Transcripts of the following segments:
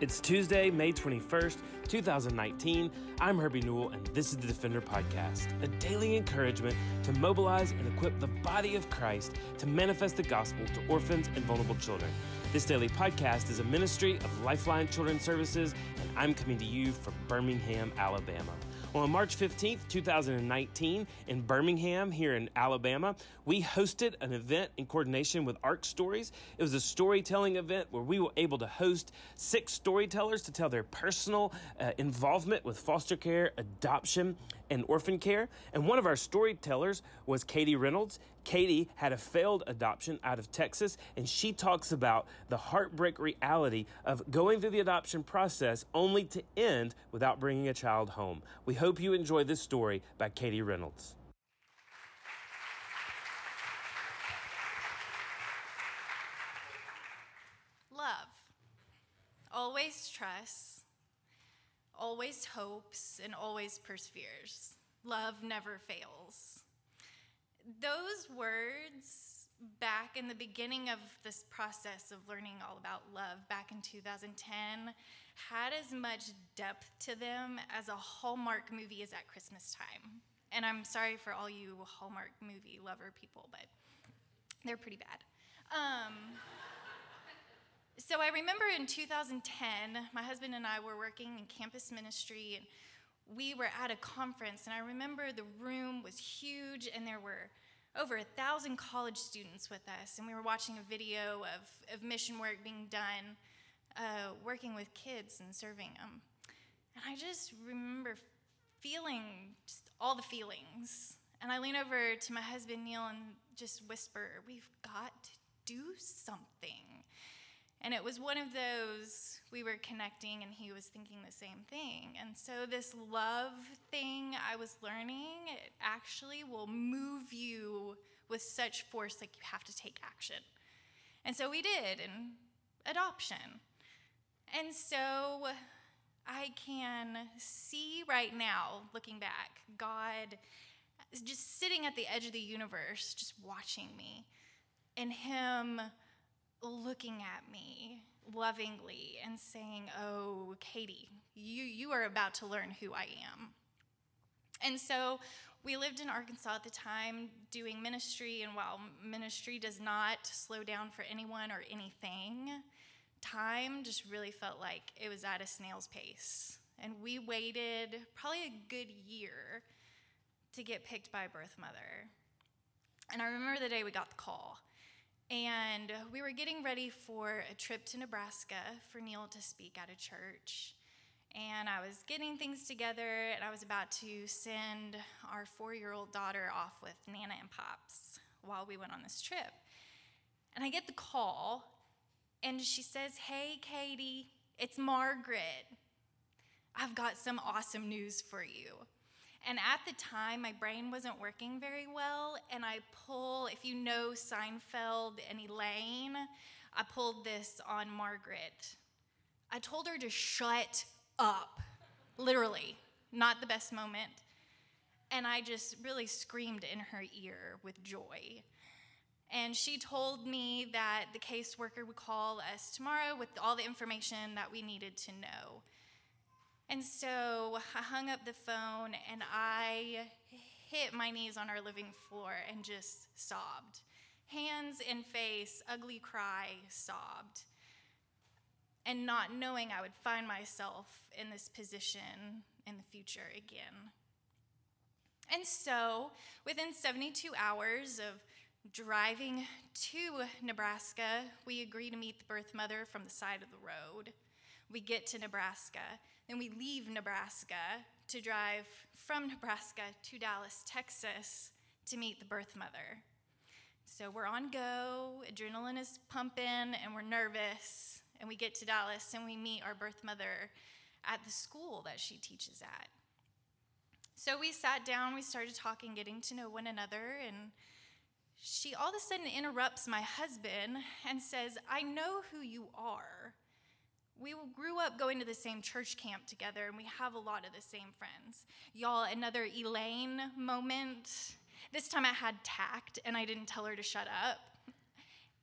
It's Tuesday, May 21st, 2019. I'm Herbie Newell, and this is the Defender Podcast, a daily encouragement to mobilize and equip the body of Christ to manifest the gospel to orphans and vulnerable children. This daily podcast is a ministry of Lifeline Children's Services, and I'm coming to you from Birmingham, Alabama. Well, on March 15th, 2019, in Birmingham, here in Alabama, we hosted an event in coordination with ARC Stories. It was a storytelling event where we were able to host six storytellers to tell their personal uh, involvement with foster care, adoption, and orphan care. And one of our storytellers was Katie Reynolds. Katie had a failed adoption out of Texas, and she talks about the heartbreak reality of going through the adoption process only to end without bringing a child home. We hope you enjoy this story by Katie Reynolds. Love always trusts, always hopes, and always perseveres. Love never fails. Those words back in the beginning of this process of learning all about love back in 2010 had as much depth to them as a Hallmark movie is at Christmas time. And I'm sorry for all you Hallmark movie lover people, but they're pretty bad. Um, so I remember in 2010, my husband and I were working in campus ministry, and we were at a conference. And I remember the room was huge, and there were over a thousand college students with us, and we were watching a video of, of mission work being done, uh, working with kids and serving them. And I just remember feeling just all the feelings. And I lean over to my husband, Neil, and just whisper, We've got to do something. And it was one of those we were connecting, and he was thinking the same thing. And so, this love thing I was learning, it actually will move you with such force, like you have to take action. And so, we did in adoption. And so, I can see right now, looking back, God just sitting at the edge of the universe, just watching me, and Him looking at me lovingly and saying, Oh, Katie, you, you are about to learn who I am. And so we lived in Arkansas at the time doing ministry, and while ministry does not slow down for anyone or anything, time just really felt like it was at a snail's pace. And we waited probably a good year to get picked by birth mother. And I remember the day we got the call. And we were getting ready for a trip to Nebraska for Neil to speak at a church. And I was getting things together, and I was about to send our four year old daughter off with Nana and Pops while we went on this trip. And I get the call, and she says, Hey, Katie, it's Margaret. I've got some awesome news for you. And at the time, my brain wasn't working very well, and I pull, if you know Seinfeld and Elaine, I pulled this on Margaret. I told her to shut up, literally, not the best moment. And I just really screamed in her ear with joy. And she told me that the caseworker would call us tomorrow with all the information that we needed to know. And so I hung up the phone and I hit my knees on our living floor and just sobbed. Hands and face, ugly cry, sobbed. And not knowing I would find myself in this position in the future again. And so, within 72 hours of driving to Nebraska, we agreed to meet the birth mother from the side of the road we get to Nebraska. Then we leave Nebraska to drive from Nebraska to Dallas, Texas to meet the birth mother. So we're on go, adrenaline is pumping, and we're nervous. And we get to Dallas and we meet our birth mother at the school that she teaches at. So we sat down, we started talking, getting to know one another, and she all of a sudden interrupts my husband and says, I know who you are we grew up going to the same church camp together and we have a lot of the same friends. Y'all, another Elaine moment. This time I had tact and I didn't tell her to shut up.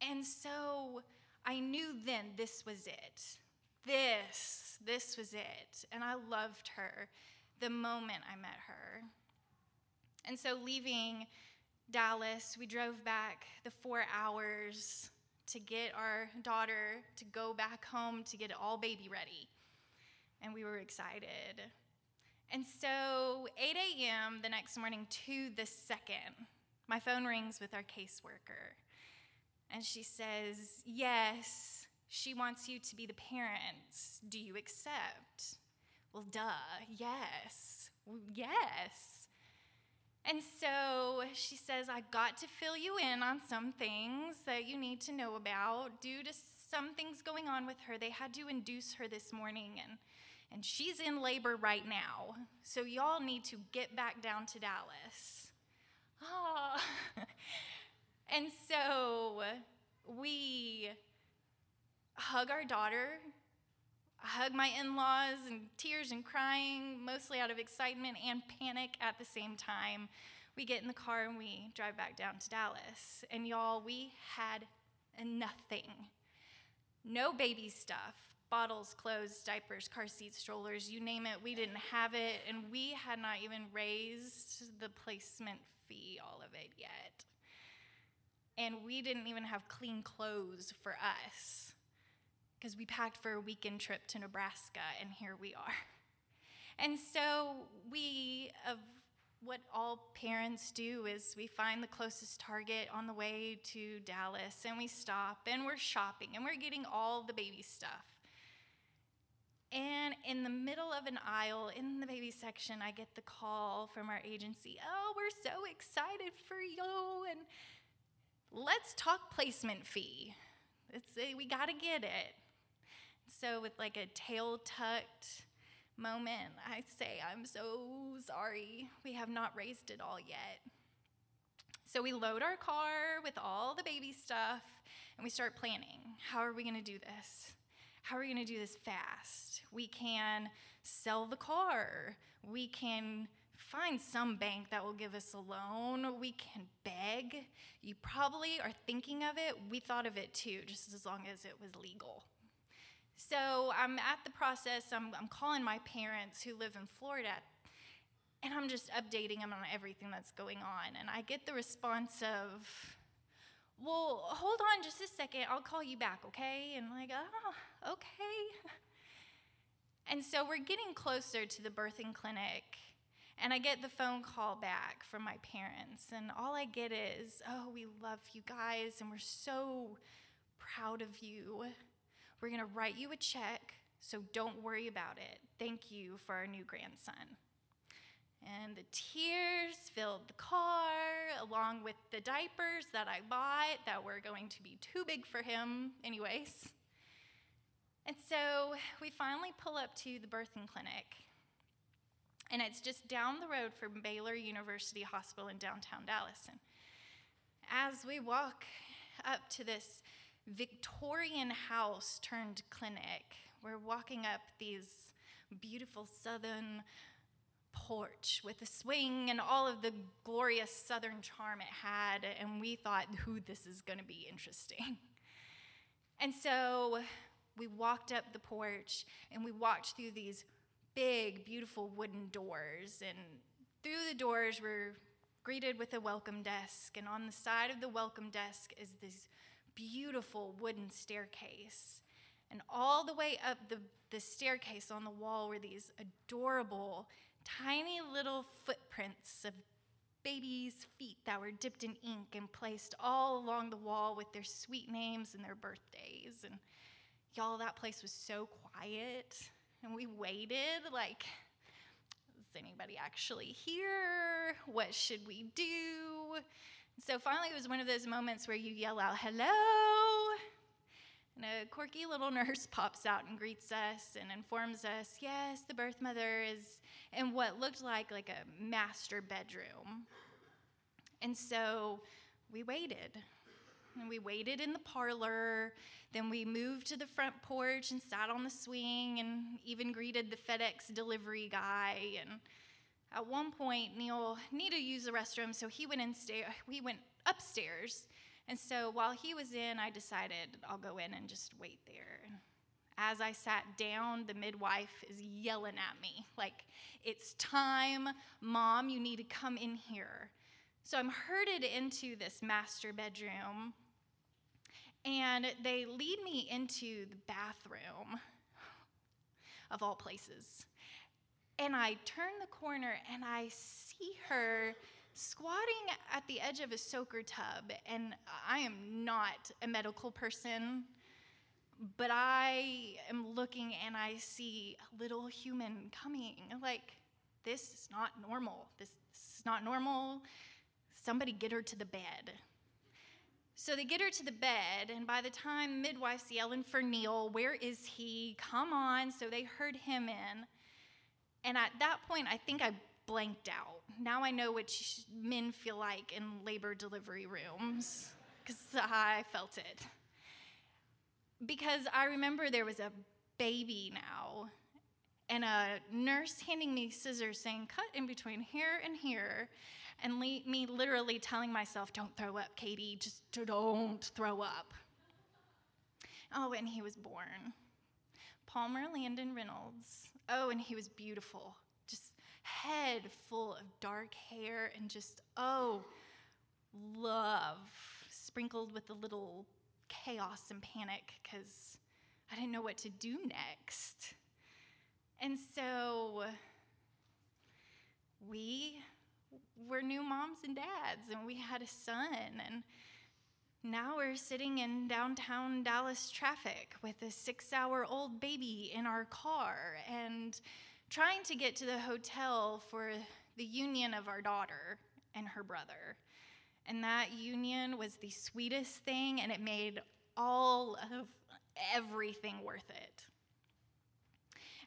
And so I knew then this was it. this, this was it. And I loved her the moment I met her. And so, leaving Dallas, we drove back the four hours to get our daughter to go back home to get it all baby ready. And we were excited. And so, 8 a.m. the next morning to the second, my phone rings with our caseworker. And she says, Yes, she wants you to be the parents. Do you accept? Well, duh, yes, yes. And so she says, I got to fill you in on some things that you need to know about. Due to some things going on with her, they had to induce her this morning, and, and she's in labor right now. So y'all need to get back down to Dallas. Oh. and so we hug our daughter. I hug my in laws and tears and crying, mostly out of excitement and panic at the same time. We get in the car and we drive back down to Dallas. And y'all, we had nothing. No baby stuff bottles, clothes, diapers, car seats, strollers, you name it, we didn't have it. And we had not even raised the placement fee, all of it yet. And we didn't even have clean clothes for us because we packed for a weekend trip to Nebraska, and here we are. And so, we, of what all parents do, is we find the closest Target on the way to Dallas, and we stop, and we're shopping, and we're getting all the baby stuff. And in the middle of an aisle in the baby section, I get the call from our agency Oh, we're so excited for you, and let's talk placement fee. It's, we got to get it. So, with like a tail tucked moment, I say, I'm so sorry. We have not raised it all yet. So, we load our car with all the baby stuff and we start planning. How are we going to do this? How are we going to do this fast? We can sell the car. We can find some bank that will give us a loan. We can beg. You probably are thinking of it. We thought of it too, just as long as it was legal. So I'm at the process, I'm, I'm calling my parents who live in Florida, and I'm just updating them on everything that's going on. And I get the response of, well, hold on just a second, I'll call you back, okay? And I'm like, oh, okay. And so we're getting closer to the birthing clinic, and I get the phone call back from my parents, and all I get is, oh, we love you guys, and we're so proud of you. We're going to write you a check, so don't worry about it. Thank you for our new grandson. And the tears filled the car, along with the diapers that I bought that were going to be too big for him, anyways. And so we finally pull up to the birthing clinic. And it's just down the road from Baylor University Hospital in downtown Dallas. And as we walk up to this Victorian house turned clinic. We're walking up these beautiful southern porch with a swing and all of the glorious southern charm it had, and we thought, "Who this is going to be interesting." And so we walked up the porch and we walked through these big, beautiful wooden doors. And through the doors, we're greeted with a welcome desk. And on the side of the welcome desk is this beautiful wooden staircase. And all the way up the, the staircase on the wall were these adorable, tiny little footprints of babies' feet that were dipped in ink and placed all along the wall with their sweet names and their birthdays. And y'all, that place was so quiet. And we waited like, is anybody actually here? What should we do? So finally, it was one of those moments where you yell out, hello. And a quirky little nurse pops out and greets us and informs us, yes, the birth mother is in what looked like like a master bedroom. And so we waited. And we waited in the parlor. Then we moved to the front porch and sat on the swing and even greeted the FedEx delivery guy. And at one point, Neil needed to use the restroom, so he went, in he went upstairs. And so while he was in, I decided I'll go in and just wait there. as I sat down, the midwife is yelling at me, like, It's time, mom, you need to come in here. So I'm herded into this master bedroom, and they lead me into the bathroom, of all places. And I turn the corner and I see her squatting at the edge of a soaker tub. And I am not a medical person, but I am looking and I see a little human coming. Like, this is not normal. This, this is not normal. Somebody get her to the bed. So they get her to the bed, and by the time midwife's yelling for Neil, where is he? Come on. So they herd him in. And at that point, I think I blanked out. Now I know what men feel like in labor delivery rooms, because I felt it. Because I remember there was a baby now, and a nurse handing me scissors saying, cut in between here and here, and me literally telling myself, don't throw up, Katie, just don't throw up. Oh, and he was born. Palmer Landon Reynolds. Oh, and he was beautiful. Just head full of dark hair and just, oh, love sprinkled with a little chaos and panic because I didn't know what to do next. And so we were new moms and dads, and we had a son, and now we're sitting in downtown Dallas traffic with a six hour old baby in our car and trying to get to the hotel for the union of our daughter and her brother. And that union was the sweetest thing, and it made all of everything worth it.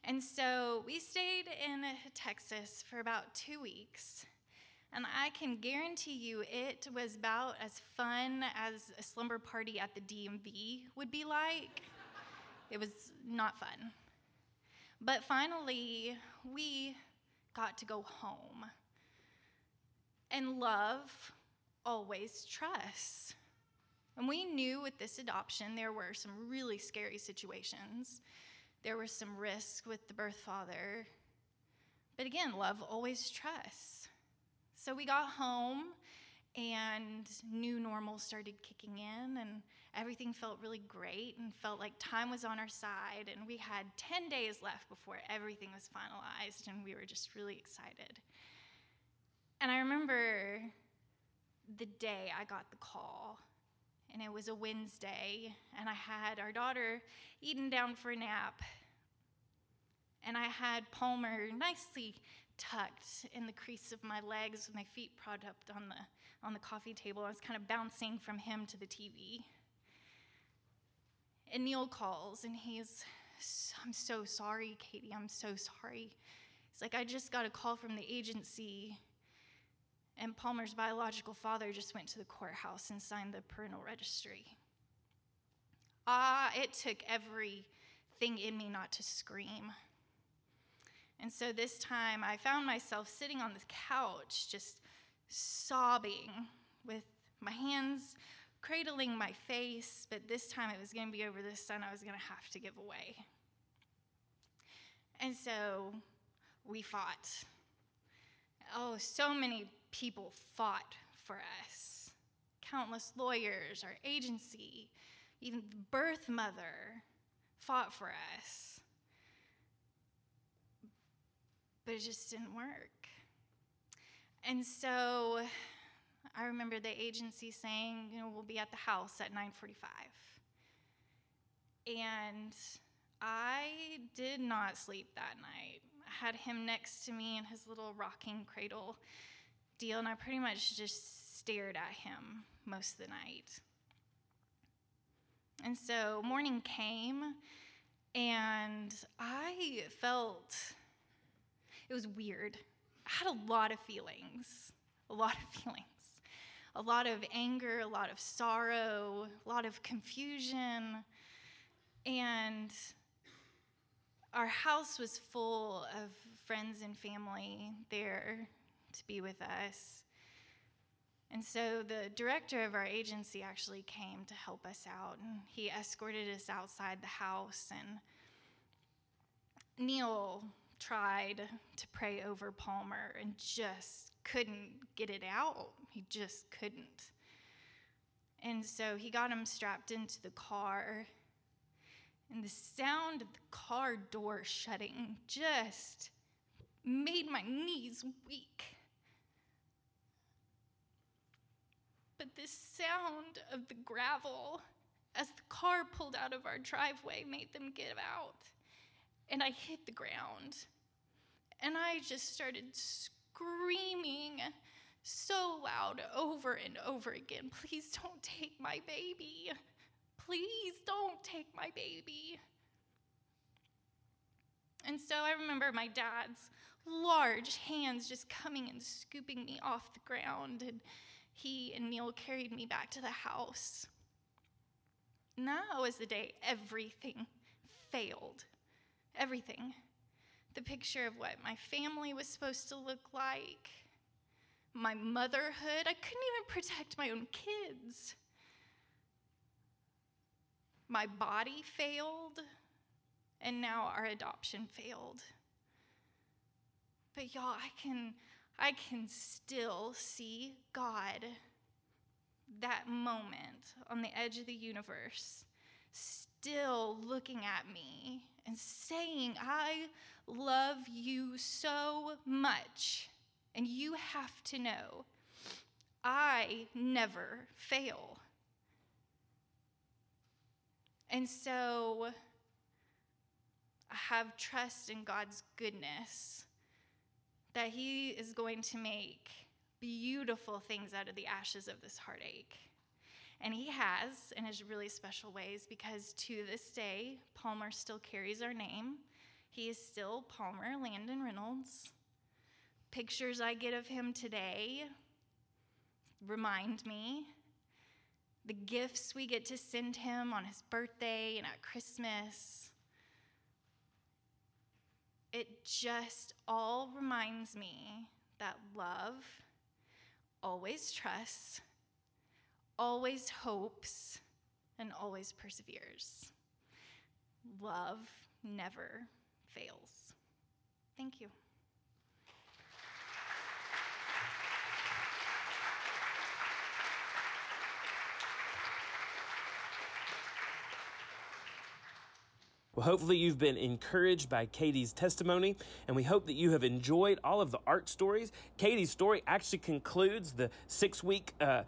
And so we stayed in Texas for about two weeks. And I can guarantee you it was about as fun as a slumber party at the DMV would be like. it was not fun. But finally, we got to go home. And love always trusts. And we knew with this adoption there were some really scary situations. There were some risks with the birth father. But again, love always trusts. So we got home and new normal started kicking in and everything felt really great and felt like time was on our side and we had 10 days left before everything was finalized and we were just really excited. And I remember the day I got the call and it was a Wednesday and I had our daughter eaten down for a nap and I had Palmer nicely tucked in the crease of my legs with my feet propped up on the, on the coffee table. I was kind of bouncing from him to the TV. And Neil calls and he's, I'm so sorry, Katie, I'm so sorry. He's like, I just got a call from the agency, and Palmer's biological father just went to the courthouse and signed the parental registry. Ah, it took everything in me not to scream. And so this time I found myself sitting on the couch just sobbing with my hands cradling my face, but this time it was going to be over the son I was going to have to give away. And so we fought. Oh, so many people fought for us. Countless lawyers, our agency, even the birth mother fought for us. But it just didn't work. And so I remember the agency saying, you know, we'll be at the house at 9:45. And I did not sleep that night. I had him next to me in his little rocking cradle deal, and I pretty much just stared at him most of the night. And so morning came, and I felt it was weird. I had a lot of feelings, a lot of feelings. A lot of anger, a lot of sorrow, a lot of confusion. And our house was full of friends and family there to be with us. And so the director of our agency actually came to help us out, and he escorted us outside the house. And Neil tried to pray over Palmer and just couldn't get it out. He just couldn't. And so he got him strapped into the car. And the sound of the car door shutting just made my knees weak. But the sound of the gravel as the car pulled out of our driveway made them get out. And I hit the ground. And I just started screaming so loud over and over again Please don't take my baby. Please don't take my baby. And so I remember my dad's large hands just coming and scooping me off the ground. And he and Neil carried me back to the house. Now was the day everything failed. Everything. The picture of what my family was supposed to look like, my motherhood. I couldn't even protect my own kids. My body failed, and now our adoption failed. But y'all, I can I can still see God that moment on the edge of the universe, still looking at me and saying, I love you so much. And you have to know, I never fail. And so I have trust in God's goodness that He is going to make beautiful things out of the ashes of this heartache. And He has in His really special ways because to this day, Palmer still carries our name. He is still Palmer Landon Reynolds. Pictures I get of him today remind me. The gifts we get to send him on his birthday and at Christmas. It just all reminds me that love always trusts, always hopes, and always perseveres. Love never fails. Thank you. Well, hopefully, you've been encouraged by Katie's testimony, and we hope that you have enjoyed all of the ARC stories. Katie's story actually concludes the six week uh,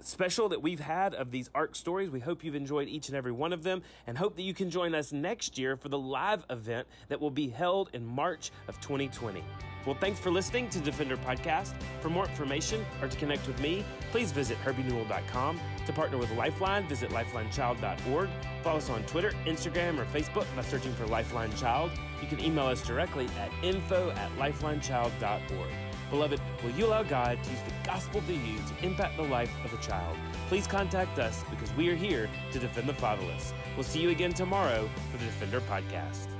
special that we've had of these ARC stories. We hope you've enjoyed each and every one of them and hope that you can join us next year for the live event that will be held in March of 2020. Well, thanks for listening to Defender Podcast. For more information or to connect with me, please visit herbienewell.com. To partner with Lifeline, visit lifelinechild.org. Follow us on Twitter, Instagram, or Facebook by searching for Lifeline Child. You can email us directly at info at lifelinechild.org. Beloved, will you allow God to use the gospel through you to impact the life of a child? Please contact us because we are here to defend the fatherless. We'll see you again tomorrow for the Defender Podcast.